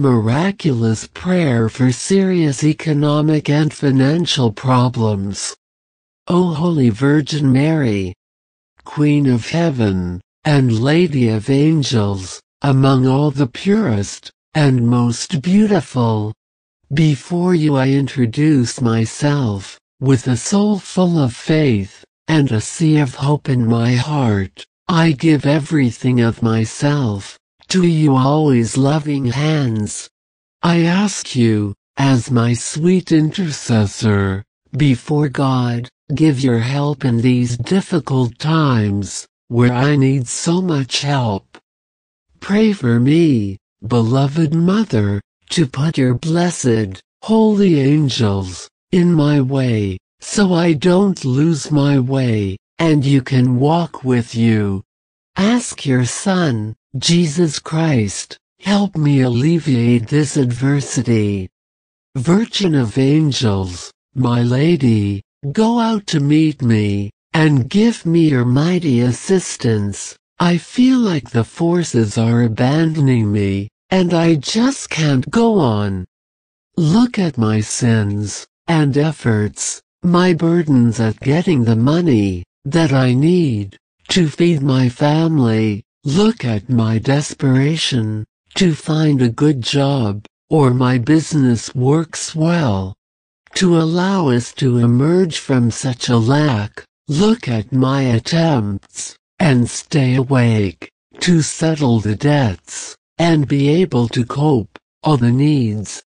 miraculous prayer for serious economic and financial problems. O Holy Virgin Mary, Queen of Heaven, and Lady of Angels, among all the purest, and most beautiful. Before you I introduce myself, with a soul full of faith, and a sea of hope in my heart, I give everything of myself, to you always loving hands. I ask you, as my sweet intercessor, before God, give your help in these difficult times, where I need so much help. Pray for me, beloved Mother, to put your blessed, holy angels, in my way, so I don't lose my way, and you can walk with you. Ask your Son, Jesus Christ, help me alleviate this adversity. Virgin of Angels, my Lady, go out to meet me, and give me your mighty assistance. I feel like the forces are abandoning me, and I just can't go on. Look at my sins, and efforts, my burdens at getting the money that I need to feed my family. Look at my desperation to find a good job, or my business works well. To allow us to emerge from such a lack, look at my attempts, and stay awake, to settle the debts, and be able to cope, all the needs.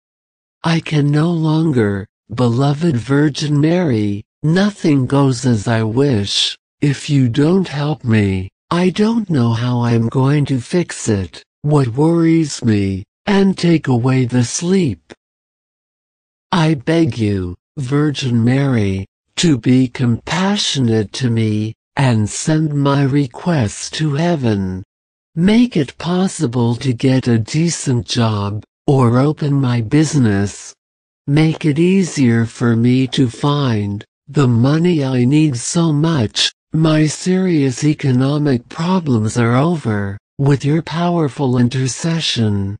I can no longer, beloved Virgin Mary, nothing goes as I wish, if you don't help me. I don't know how I'm going to fix it, what worries me, and take away the sleep. I beg you, Virgin Mary, to be compassionate to me, and send my request to heaven. Make it possible to get a decent job, or open my business. Make it easier for me to find the money I need so much, my serious economic problems are over, with your powerful intercession.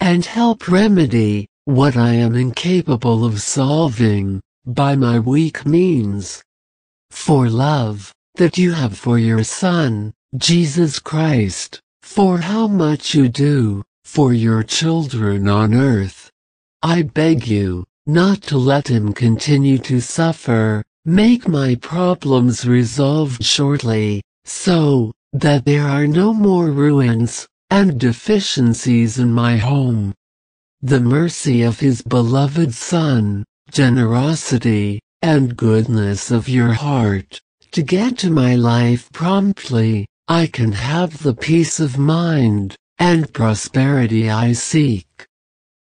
And help remedy what I am incapable of solving by my weak means. For love that you have for your Son, Jesus Christ, for how much you do for your children on earth. I beg you not to let him continue to suffer, Make my problems resolved shortly, so that there are no more ruins and deficiencies in my home. The mercy of his beloved Son, generosity, and goodness of your heart, to get to my life promptly, I can have the peace of mind and prosperity I seek.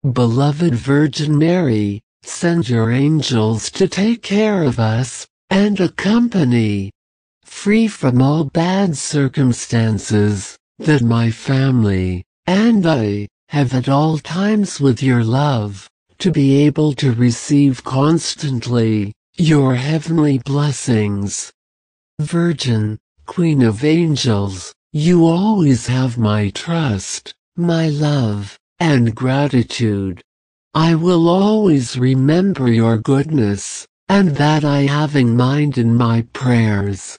Beloved Virgin Mary, Send your angels to take care of us, and accompany, free from all bad circumstances, that my family, and I, have at all times with your love, to be able to receive constantly, your heavenly blessings. Virgin, Queen of Angels, you always have my trust, my love, and gratitude. I will always remember your goodness, and that I have in mind in my prayers.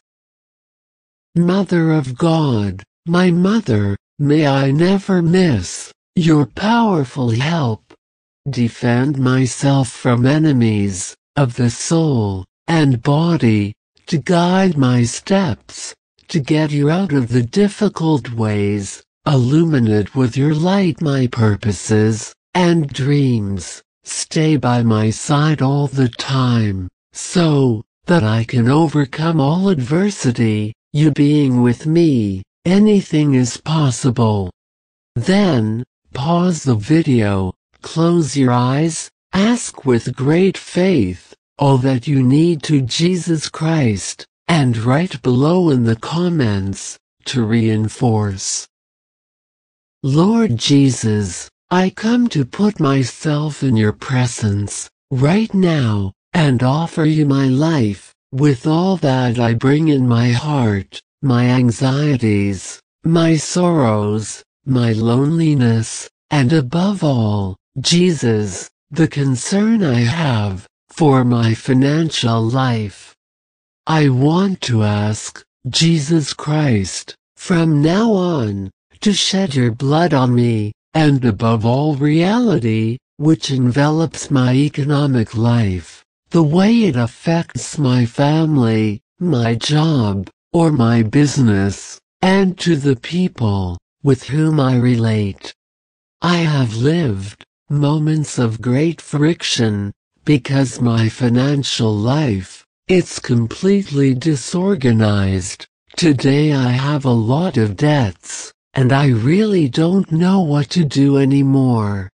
Mother of God, my mother, may I never miss your powerful help. Defend myself from enemies of the soul and body, to guide my steps, to get you out of the difficult ways, illuminate with your light my purposes, and dreams stay by my side all the time, so that I can overcome all adversity, you being with me, anything is possible. Then, pause the video, close your eyes, ask with great faith, all that you need to Jesus Christ, and write below in the comments, to reinforce. Lord Jesus, I come to put myself in your presence, right now, and offer you my life, with all that I bring in my heart, my anxieties, my sorrows, my loneliness, and above all, Jesus, the concern I have for my financial life. I want to ask Jesus Christ, from now on, to shed your blood on me, and above all reality, which envelops my economic life, the way it affects my family, my job, or my business, and to the people with whom I relate. I have lived moments of great friction because my financial life it's completely disorganized. Today I have a lot of debts, and I really don't know what to do anymore.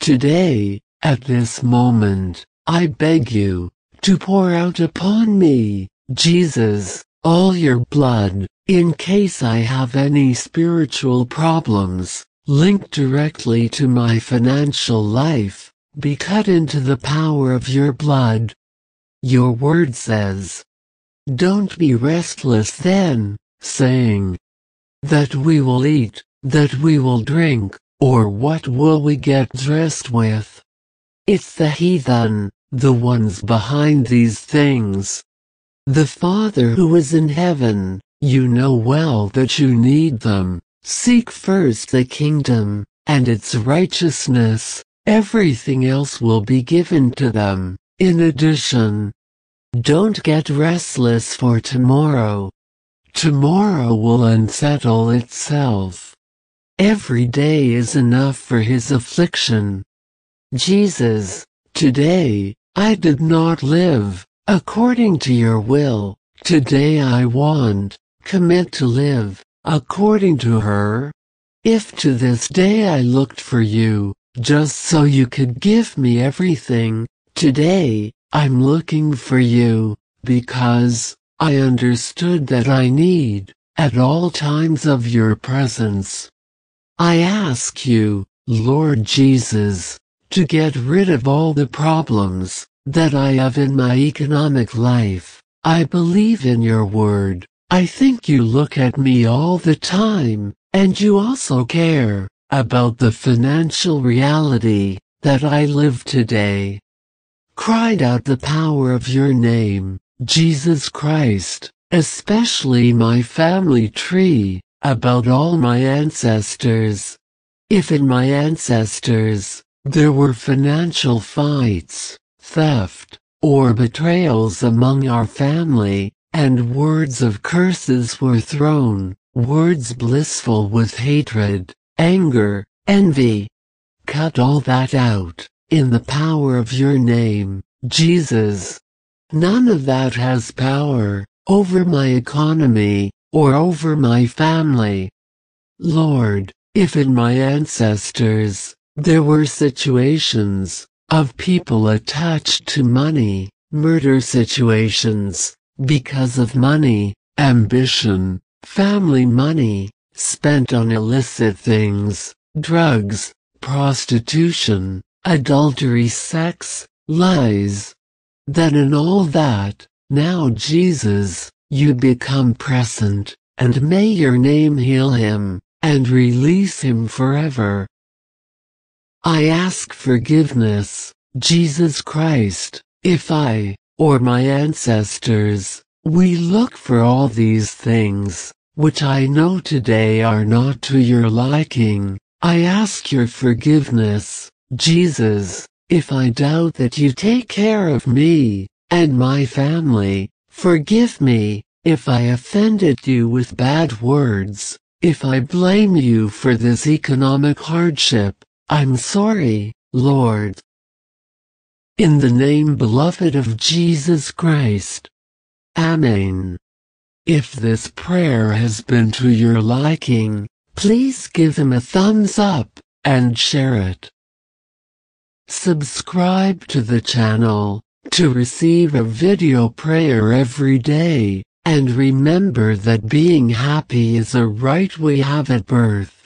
Today, at this moment, I beg you, to pour out upon me, Jesus, all your blood, in case I have any spiritual problems, linked directly to my financial life, be cut into the power of your blood, your word says. Don't be restless then, saying that we will eat, that we will drink, or what will we get dressed with. It's the heathen, the ones behind these things. The Father who is in heaven, you know well that you need them. Seek first the kingdom, and its righteousness, everything else will be given to them. In addition, don't get restless for tomorrow. Tomorrow will unsettle itself. Every day is enough for his affliction. Jesus, today, I did not live, according to your will. Today I want, commit to live, according to her. If to this day I looked for you, just so you could give me everything, today, I'm looking for you, because, I understood that I need, at all times of your presence. I ask you, Lord Jesus, to get rid of all the problems that I have in my economic life. I believe in your word. I think you look at me all the time, and you also care about the financial reality that I live today. Cried out the power of your name, Jesus Christ, especially my family tree, about all my ancestors. If in my ancestors, there were financial fights, theft, or betrayals among our family, and words of curses were thrown, words blissful with hatred, anger, envy. Cut all that out, in the power of your name, Jesus. None of that has power, over my economy, or over my family. Lord, if in my ancestors, there were situations, of people attached to money, murder situations, because of money, ambition, family money, spent on illicit things, drugs, prostitution, adultery sex, lies. That in all that, now Jesus, you become present, and may your name heal him, and release him forever. I ask forgiveness, Jesus Christ, if I, or my ancestors, we look for all these things, which I know today are not to your liking. I ask your forgiveness, Jesus, if I doubt that you take care of me and my family. Forgive me if I offended you with bad words. If I blame you for this economic hardship, I'm sorry, Lord. In the name beloved of Jesus Christ. Amen. If this prayer has been to your liking, please give him a thumbs up and share it. Subscribe to the channel to receive a video prayer every day, and remember that being happy is a right we have at birth.